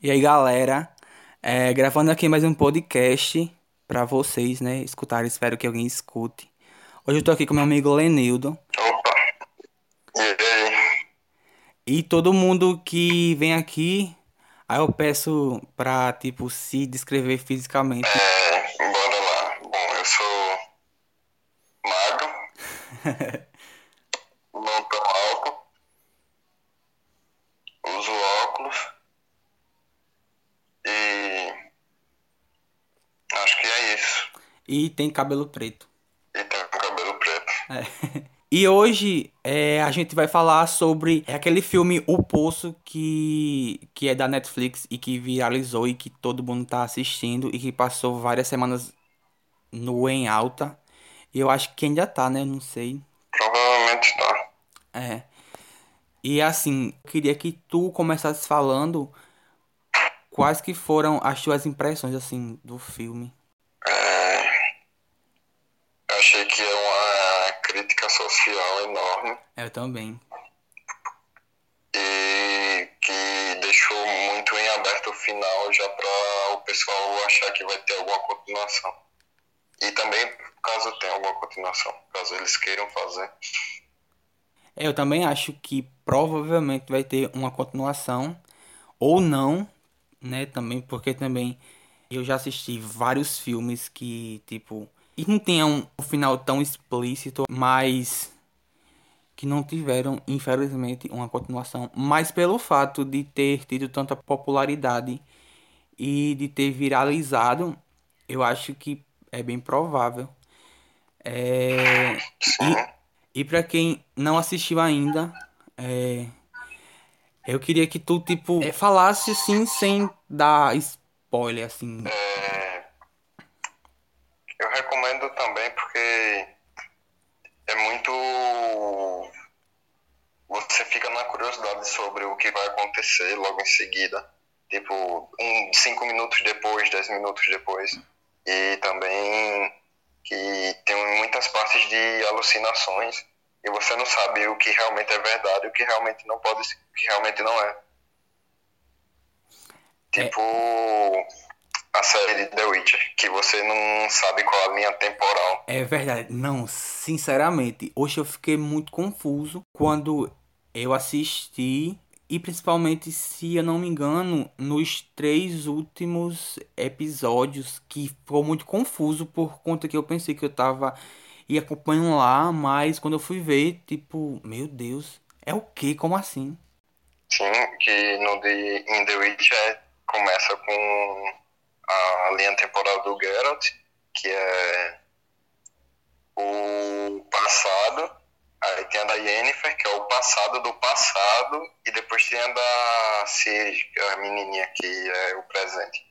E aí, galera, é, gravando aqui mais um podcast pra vocês, né, escutarem, espero que alguém escute. Hoje eu tô aqui com meu amigo Lenildo Opa! E aí? e todo mundo que vem aqui, aí eu peço pra, tipo, se descrever fisicamente. É, bora lá. Bom, eu sou magro, não tão alto, uso óculos e acho que é isso. E tem cabelo preto. E tenho cabelo preto. É. E hoje é, a gente vai falar sobre aquele filme O Poço que, que é da Netflix e que viralizou e que todo mundo tá assistindo e que passou várias semanas no em alta. E eu acho que ainda tá, né? Eu Não sei. Provavelmente tá. É. E assim, queria que tu começasse falando quais que foram as tuas impressões assim do filme. É, achei que é uma crítica social enorme Eu também. e que deixou muito em aberto o final já para o pessoal achar que vai ter alguma continuação. E também caso tenha alguma continuação, caso eles queiram fazer. É, Eu também acho que provavelmente vai ter uma continuação ou não, né? Também porque também eu já assisti vários filmes que tipo e não tinham um final tão explícito, mas que não tiveram, infelizmente, uma continuação. Mas pelo fato de ter tido tanta popularidade e de ter viralizado, eu acho que é bem provável. É... Sim. E pra quem não assistiu ainda, é, eu queria que tu, tipo, é, falasse assim, sem dar spoiler, assim. É, eu recomendo também porque é muito. Você fica na curiosidade sobre o que vai acontecer logo em seguida. Tipo, um, cinco minutos depois, dez minutos depois. E também que tem muitas partes de alucinações e você não sabe o que realmente é verdade e o que realmente não pode ser, o que realmente não é. Tipo a série de The Witcher, que você não sabe qual a linha temporal. É verdade. Não, sinceramente, hoje eu fiquei muito confuso quando eu assisti. E principalmente, se eu não me engano, nos três últimos episódios, que ficou muito confuso por conta que eu pensei que eu tava e acompanhando lá, mas quando eu fui ver, tipo, meu Deus, é o quê? Como assim? Sim, que no The, em The Witcher começa com a linha temporal do Geralt, que é o passado, aí tem a da Yennefer, que é o passado do passado, e depois tem a da Ciri, que é a menininha que é o presente.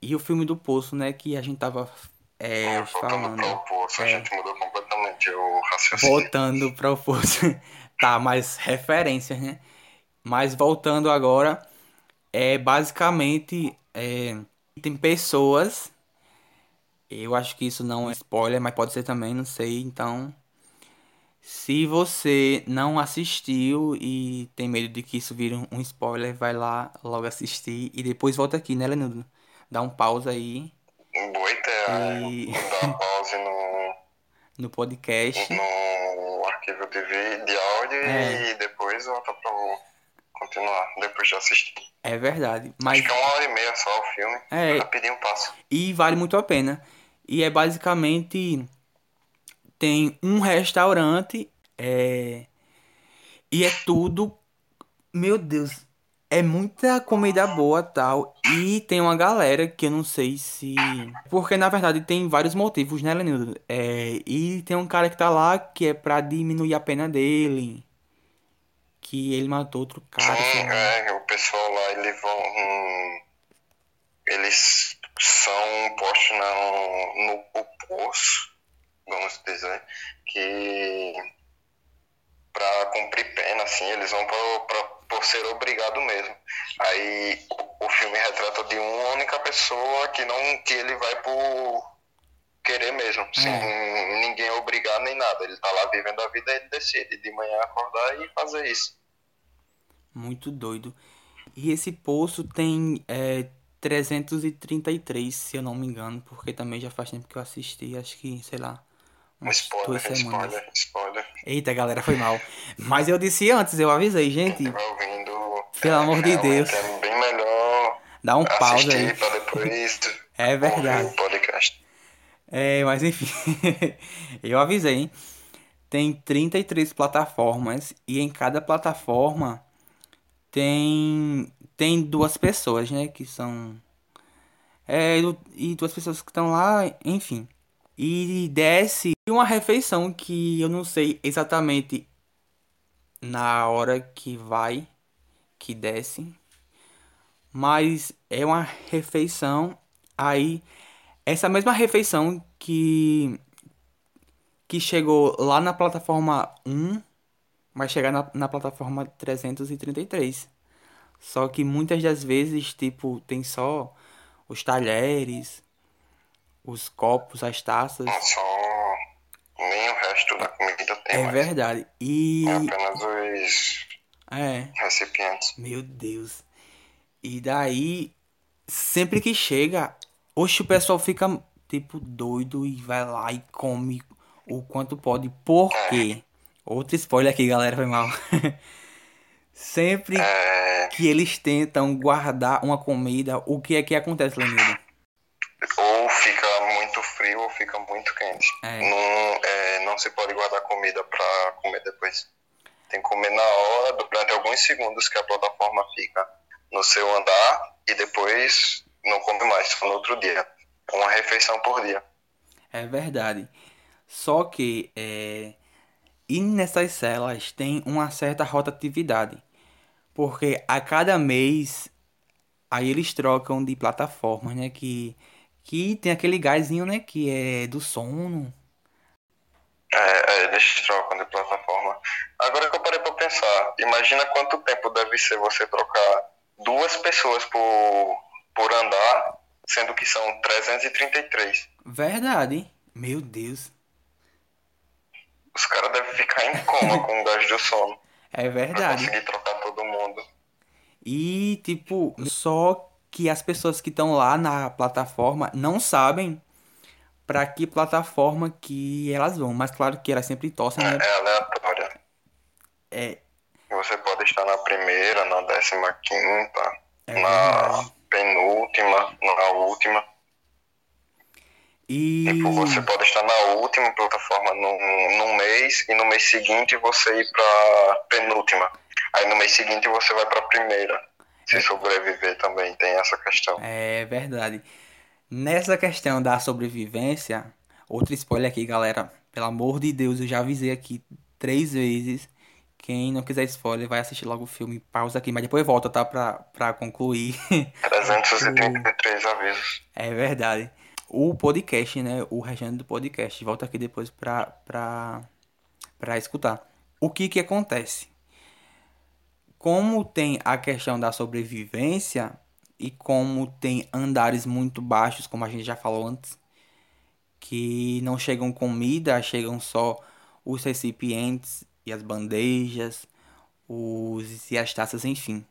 E o filme do Poço, né, que a gente tava é, Voltando falando. para o poço, a É. gente mudou completamente o raciocínio. Voltando para o Poço. tá, mas referências, né? Mas voltando agora, é basicamente é, tem pessoas. Eu acho que isso não é spoiler, mas pode ser também, não sei. Então, se você não assistiu e tem medo de que isso vire um- spoiler, vai lá logo assistir e depois volta aqui, né, Leandro? Dá um pausa aí Boa ideia. E- Dar pause no, no podcast. no arquivo de, de áudio É. e depois volta pra continuar, depois de assistir. É verdade. Mas Acho que é uma hora e meia só o filme. É. Rapidinho passa. E vale muito a pena. E é basicamente. Tem um restaurante. É, e é tudo. Meu Deus. É muita comida boa tal. E tem uma galera que eu não sei se. Porque na verdade tem vários motivos, né, Lenildo? É, e tem um cara que tá lá que é pra diminuir a pena dele. Que ele matou outro cara. Sim, lá. é, o pessoal lá, eles vão. hum, eles são postos na, no poço, vamos dizer, que para cumprir pena, assim, eles vão pra, pra, por ser obrigado mesmo. Aí o, o filme retrata de uma única pessoa que não que ele vai por querer mesmo, sem ninguém obrigar nem nada. Ele tá lá vivendo a vida e ele decide de manhã acordar e fazer isso. Muito doido. E esse poço tem é, 333, se eu não me engano, porque também já faz tempo que eu assisti, acho que, sei lá, umas Spoiler, duas semanas. spoiler, spoiler. Eita, galera, foi mal. Mas eu disse antes, eu avisei, gente, Quem ouvindo. Pelo é, amor de realmente Deus. É bem melhor dá um pausa aí. pra depois É ouvir verdade. o podcast. É, mas enfim, eu avisei, hein? Tem 33 plataformas e em cada plataforma tem tem duas pessoas, né, que são é, e duas pessoas que estão lá, enfim. E desce uma refeição que eu não sei exatamente na hora que vai, que desce, mas é uma refeição aí essa mesma refeição que que chegou lá na plataforma 1 vai chegar na, na plataforma 333. Só que muitas das vezes, tipo, tem só os talheres, os copos, as taças. Só nem o resto da comida tem É mais. verdade. E É apenas os é, recipientes. meu Deus. E daí, sempre que chega, oxe, o pessoal fica tipo doido e vai lá e come o quanto pode. Por quê? Outro spoiler aqui, galera, foi mal. Sempre É, que eles tentam guardar uma comida, o que é que acontece, Lenildo? ou fica muito frio ou fica muito quente. É. Não, é, não se pode guardar comida pra comer depois. Tem que comer na hora, durante alguns segundos que a plataforma fica no seu andar e depois não come mais, só no outro dia. É Uma refeição por dia. É verdade. Só que é, e nessas celas tem uma certa rotatividade. Porque a cada mês aí eles trocam de plataforma, né? Que, que tem aquele gásinho, né? Que é do sono. É, é, eles trocam de plataforma. Agora que eu parei pra pensar, imagina quanto tempo deve ser você trocar duas pessoas por, por andar, sendo que são 333. Verdade. Meu Deus. Os caras devem ficar em coma com o gás do sono É pra verdade. conseguir trocar todo mundo. E, tipo, só que as pessoas que estão lá na plataforma não sabem pra que plataforma que elas vão. Mas claro que elas sempre torcem, né? É aleatória. É, Você pode estar na primeira, na décima quinta, É na verdade. Penúltima, na última. e Tipo, você pode estar na última plataforma num, num mês e no mês seguinte você ir pra penúltima. Aí no mês seguinte você vai pra primeira. Se sobreviver também, tem essa questão. é verdade. Nessa questão da sobrevivência, outro spoiler aqui, galera. Pelo amor de Deus, eu já avisei aqui três vezes. Quem não quiser spoiler, vai assistir logo o filme. Pausa aqui, mas depois volta, tá? Pra, pra concluir. 333 avisos. É verdade. O podcast, né? O regente do podcast. Volta aqui depois pra, pra, pra escutar. O que que acontece? Como tem a questão da sobrevivência e como tem andares muito baixos, como a gente já falou antes, que não chegam comida, chegam só os recipientes e as bandejas, os e as taças, enfim.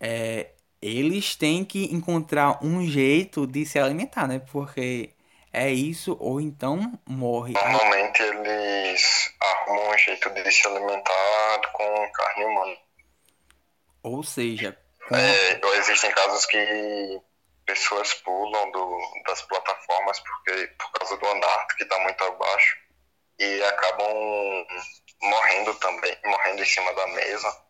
É, eles têm que encontrar um jeito de se alimentar, né? Porque é isso ou então morre. Normalmente eles arrumam um jeito de se alimentar com carne humana. Ou seja, com- É, existem casos que pessoas pulam do, das plataformas porque, por causa do andar que está muito abaixo e acabam morrendo também, morrendo em cima da mesa.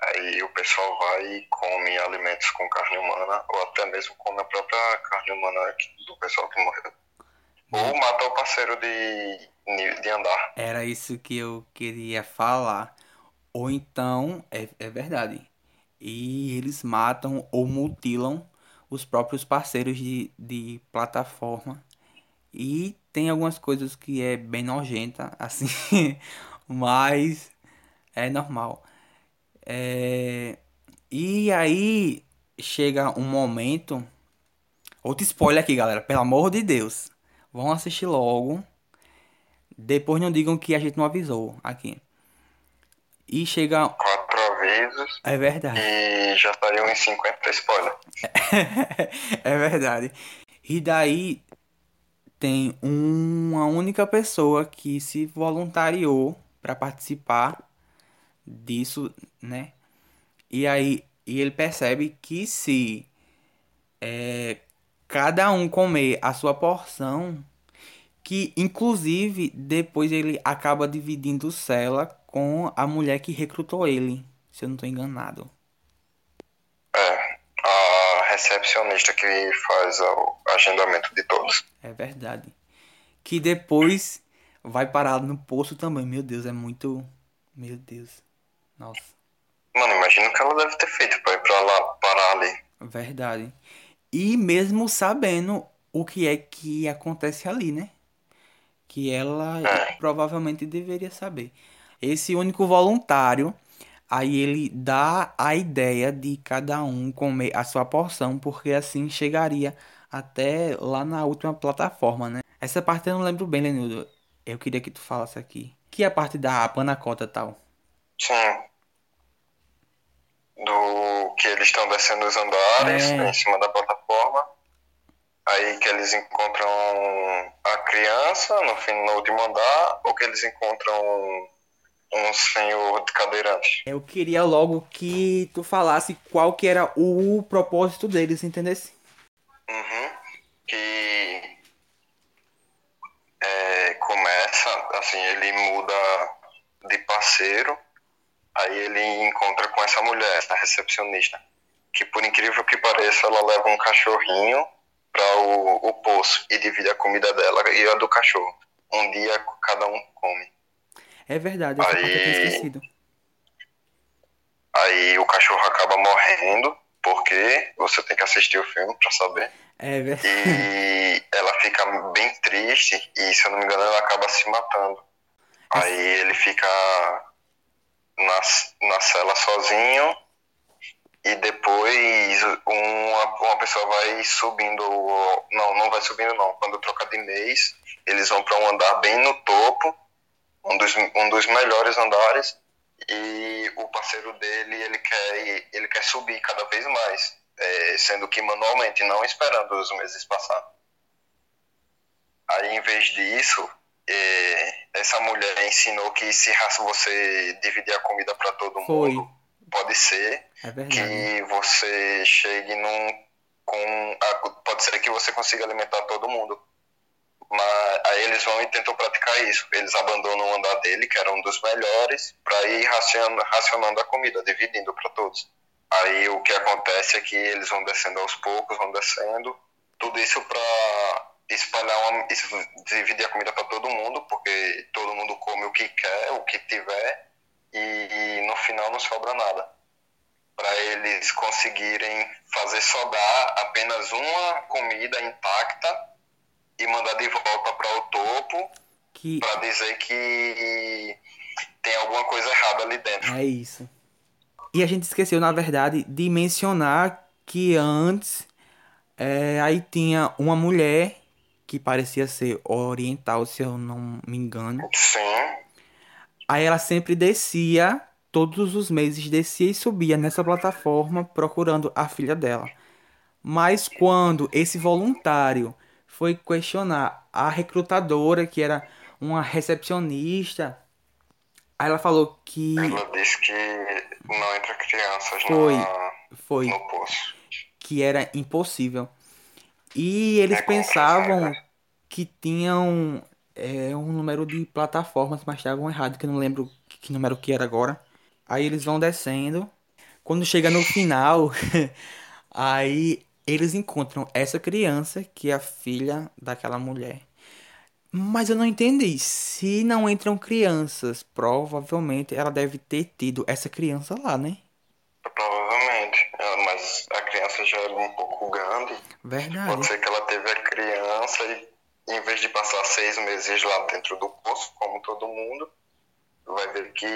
Aí o pessoal vai e come alimentos com carne humana ou até mesmo come a própria carne humana do pessoal que morreu. Ou mata o parceiro de, de andar. era isso que eu queria falar. Ou então, é, é verdade. E eles matam ou mutilam os próprios parceiros de, de plataforma. E tem algumas coisas que é bem nojenta, assim, mas é normal. É, E aí chega um momento. Outro spoiler aqui, galera, pelo amor de Deus. Vão assistir logo. Depois não digam que a gente não avisou aqui. E chega Quatro avisos. É verdade. e já saiu em 50 spoilers. É verdade. E daí tem uma única pessoa que se voluntariou para participar disso, né? E aí e ele percebe que se é, cada um comer a sua porção, que inclusive depois ele acaba dividindo cela com a mulher que recrutou ele, se eu não estou enganado. É, a recepcionista que faz o agendamento de todos. É verdade. Que depois vai parar no poço também. Meu Deus, é muito. Meu Deus. Nossa. Mano, imagina o que ela deve ter feito pra ir pra lá, parar ali. Verdade. E mesmo sabendo o que é que acontece ali, né? Que ela É. provavelmente deveria saber. Esse único voluntário, aí ele dá a ideia de cada um comer a sua porção, porque assim chegaria até lá na última plataforma, né? Essa parte eu não lembro bem, Lenildo. Eu queria que tu falasse aqui. Que é a parte da panacota tal. Sim. Do que eles estão descendo os andares É. em cima da plataforma. Aí que eles encontram a criança no, fim, no último andar, ou que eles encontram um senhor de cadeirante. Eu queria logo que tu falasse qual que era o propósito deles, entendesse? Uhum. Que é, começa, assim, ele muda de parceiro, aí ele encontra com essa mulher, essa recepcionista, que por incrível que pareça, ela leva um cachorrinho para o, o poço e divide a comida dela e a do cachorro. Um dia cada um come. É verdade, essa parte eu Aí- esquecido. Aí o cachorro acaba morrendo, porque você tem que assistir o filme para saber. É verdade. E ela fica bem triste e, se eu não me engano, ela acaba se matando. Aí ele fica na, na cela sozinho e depois uma, uma pessoa vai subindo. Não, não vai subindo não. Quando troca de mês, eles vão para um andar bem no topo, um dos, um dos melhores andares, e o parceiro dele ele quer, ele quer subir cada vez mais, é, sendo que manualmente, não esperando os meses passar. Aí, em vez disso, é, essa mulher ensinou que se você dividir a comida para todo Foi. mundo, pode ser É que você chegue num com a- pode ser que você consiga alimentar todo mundo mas aí eles vão e tentam praticar isso eles abandonam o andar dele que era um dos melhores para ir racionando, racionando a comida dividindo para todos aí o que acontece é que eles vão descendo aos poucos vão descendo tudo isso para espalhar uma, dividir a comida para todo mundo porque todo mundo come o que quer o que tiver e, e no final não sobra nada para eles conseguirem fazer sobrar apenas uma comida intacta e mandar de volta para o topo Que para dizer que tem alguma coisa errada ali dentro. é isso. E a gente esqueceu, na verdade, de mencionar que antes é, aí tinha uma mulher que parecia ser oriental, se eu não me engano. Sim, Aí ela sempre descia, todos os meses descia e subia nessa plataforma procurando a filha dela. Mas quando esse voluntário foi questionar a recrutadora, que era uma recepcionista, aí ela falou que ela disse que não entra crianças Foi. na, foi no poço. que era impossível. E eles É pensavam que tinham é, um número de plataformas, mas estavam errados, que eu não lembro que número que era agora. Aí eles vão descendo. Quando chega no final, aí eles encontram essa criança, que é a filha daquela mulher. Mas eu não entendi. Se não entram crianças, provavelmente ela deve ter tido essa criança lá, né? Provavelmente. Ah, Mas a criança já era um pouco grande. Verdade. Pode ser que ela teve a criança e, em vez de passar seis meses lá dentro do poço, como todo mundo, vai ver que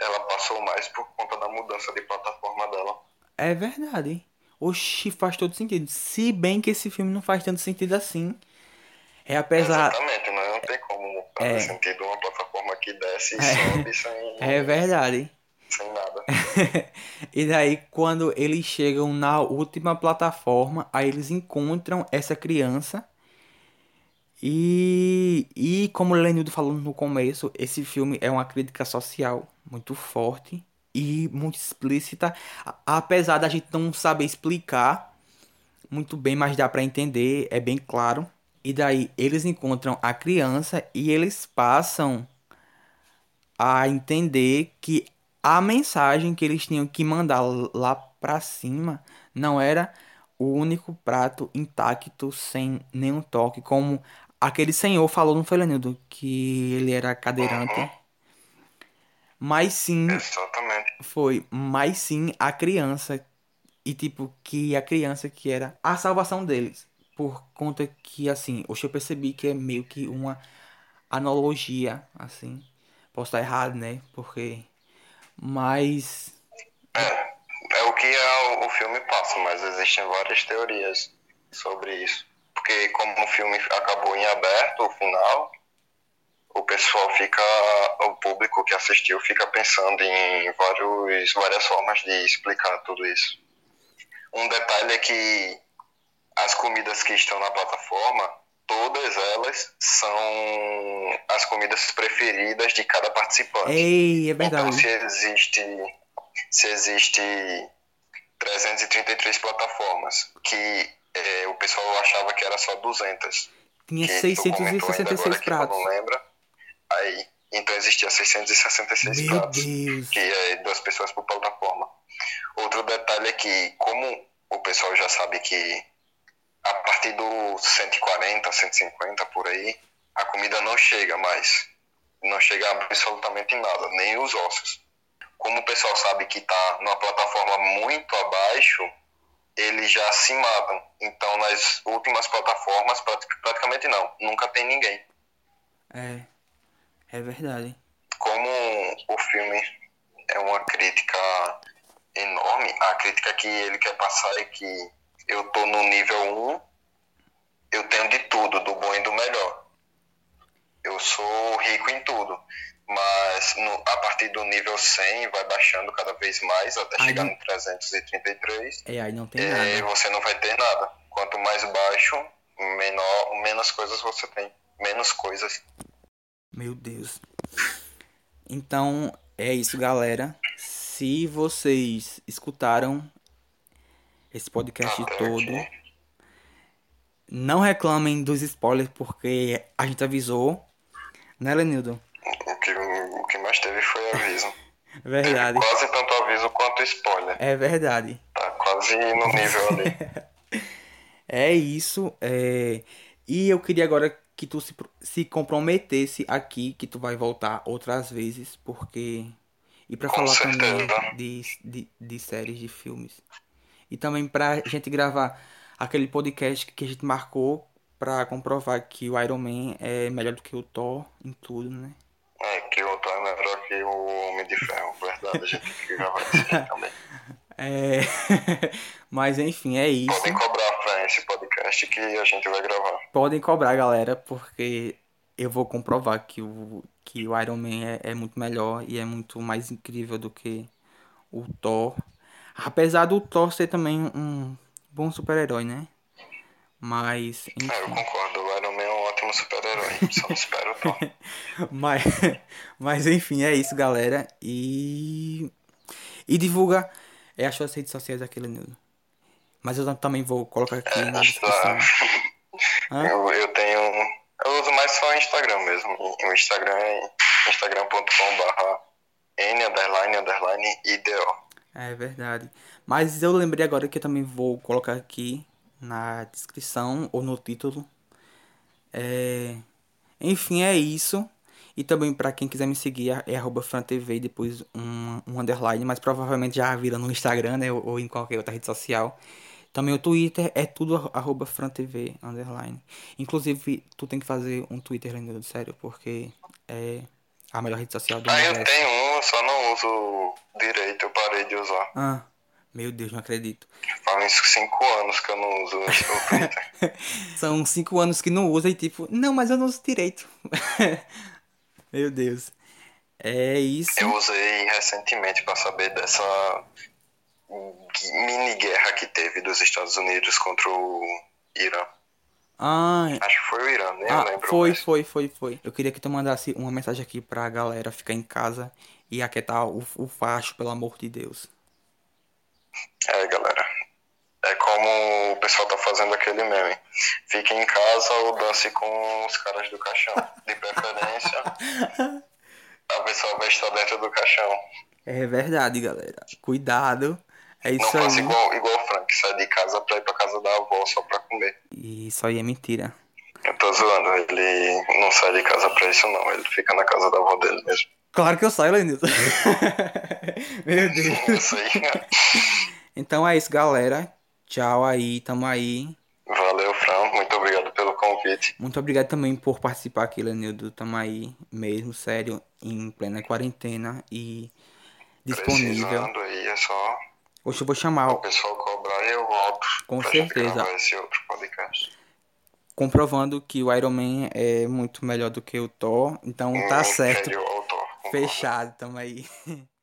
ela passou mais por conta da mudança de plataforma dela. É verdade. Oxi, faz todo sentido. Se bem que esse filme não faz tanto sentido assim. É apesar. Exatamente, tem como fazer É. sentido uma plataforma que desce e É. sobe sem, É verdade. sem nada. E daí, quando eles chegam na última plataforma, aí eles encontram essa criança. E, e como o Lenildo falou no começo, esse filme é uma crítica social muito forte e muito explícita. Apesar da gente não saber explicar muito bem, mas dá pra entender, é bem claro. E daí eles encontram a criança e eles passam a entender que a mensagem que eles tinham que mandar lá pra cima não era o único prato intacto sem nenhum toque, como aquele senhor falou no Felenildo, que ele era cadeirante, mas sim Exatamente. foi, mas sim a criança e tipo que a criança que era a salvação deles, por conta que assim, hoje eu percebi que é meio que uma analogia assim. Posso estar errado, né? Porque mas É o que a- o filme passa, mas existem várias teorias sobre isso. Porque como o filme acabou em aberto, o final, o pessoal fica, o público que assistiu fica pensando em vários, várias formas de explicar tudo isso. Um detalhe é que as comidas que estão na plataforma, todas elas são as comidas preferidas de cada participante. ei, é Então, verdade. se existe, se existe 333 plataformas, que eh, o pessoal achava que era só 200. Tinha que tu comentou ainda 666 agora que tu pratos. não lembra. Aí, então existia 666 Meu pratos, Deus. que é duas pessoas por plataforma. Outro detalhe é que, como o pessoal já sabe que a partir do 140, 150 por aí, a comida não chega mais. Não chega absolutamente nada, nem os ossos. Como o pessoal sabe que está numa plataforma muito abaixo, eles já se matam. Então, nas últimas plataformas, prati- praticamente não. Nunca tem ninguém. É. É verdade. Como o filme é uma crítica enorme, a crítica que ele quer passar é que eu tô no nível 1, eu tenho de tudo, do bom e do melhor. Eu sou rico em tudo. Mas no- a partir do nível 100 vai baixando cada vez mais até Aí chegar não- no 333. É, aí não tem E nada. você não vai ter nada. Quanto mais baixo, menor, menos coisas você tem. Menos coisas. Meu Deus. Então, é isso, galera. Se vocês escutaram esse podcast Até todo, não reclamem dos spoilers, porque a gente avisou. Né, Lenildo? O que, o que mais teve foi aviso. Verdade. Teve quase tanto aviso quanto spoiler. É verdade. Tá quase no nível ali. É isso. é, E eu queria agora que tu se, se comprometesse aqui, que tu vai voltar outras vezes, porque. E pra Com falar também certeza. de, de, de séries, de filmes. E também pra gente gravar aquele podcast que a gente marcou pra comprovar que o Iron Man é melhor do que o Thor em tudo, né? É, que o outro é melhor que o Homem de Ferro. Verdade, a gente tem que gravar isso também. É. Mas enfim, é isso. Podem cobrar pra esse podcast que a gente vai gravar. Podem cobrar, galera, porque eu vou comprovar que o, que o Iron Man é, é muito melhor e é muito mais incrível do que o Thor. Apesar do Thor ser também um bom super-herói, né? Mas, É, eu enfim. concordo. O Iron Man é um ótimo super-herói. Só não espero o Thor. Mas, mas enfim, é isso, galera. E. E divulga é, as suas redes sociais aqui, Lenildo. Mas eu também vou colocar aqui na descrição. Eu, eu tenho. Eu uso mais só o Instagram mesmo. O Instagram é instagram.com.br n underline underline IDO. É verdade. Mas eu lembrei agora que eu também vou colocar aqui na descrição ou no título. É... Enfim, é isso. E também pra quem quiser me seguir é é arroba frantv depois um, um underline, mas provavelmente já vira no Instagram, né? Ou, em qualquer outra rede social. Também o Twitter é tudo arro- arroba frantv underline. Inclusive, tu tem que fazer um Twitter, Leandro, sério, porque é a melhor rede social do Ah, eu tenho um, eu só não uso direito, eu parei de usar. Ah, meu Deus, não acredito. Faz uns 5 anos que eu não uso o Twitter. São cinco anos que não usa e tipo, não, mas eu não uso direito. Meu Deus. É isso. Eu usei recentemente para saber dessa mini guerra que teve dos Estados Unidos contra o Irã. Ah, Acho que foi o Irã, nem ah, lembro. foi, mais. foi, foi, foi. Eu queria que tu mandasse uma mensagem aqui pra galera ficar em casa e aquietar o, o facho, pelo amor de Deus. É, galera. É como o pessoal tá fazendo aquele meme. Fique em casa ou dance com os caras do caixão. De preferência, a pessoa vai estar dentro do caixão. É verdade, galera. Cuidado. É Não isso faça aí. igual, igual o Frank, sai de casa pra ir pra casa da avó só pra comer. E isso aí é mentira. Eu tô zoando, ele não sai de casa pra isso não, ele fica na casa da avó dele mesmo. Claro que eu saio, Lenilson. Meu Deus. Eu sei. Então é isso, galera. Tchau aí, tamo aí. Valeu, Fran, muito obrigado pelo convite. Muito obrigado também por participar aqui, Lenildo. Tamo aí mesmo, sério, em plena quarentena e disponível. Precisando aí, é só Hoje eu vou chamar, o pessoal cobrar e eu volto. Com certeza. esse outro podcast. comprovando que o Iron Man é muito melhor do que o Thor. Então tá certo. Thor, concordo. Fechado, tamo aí.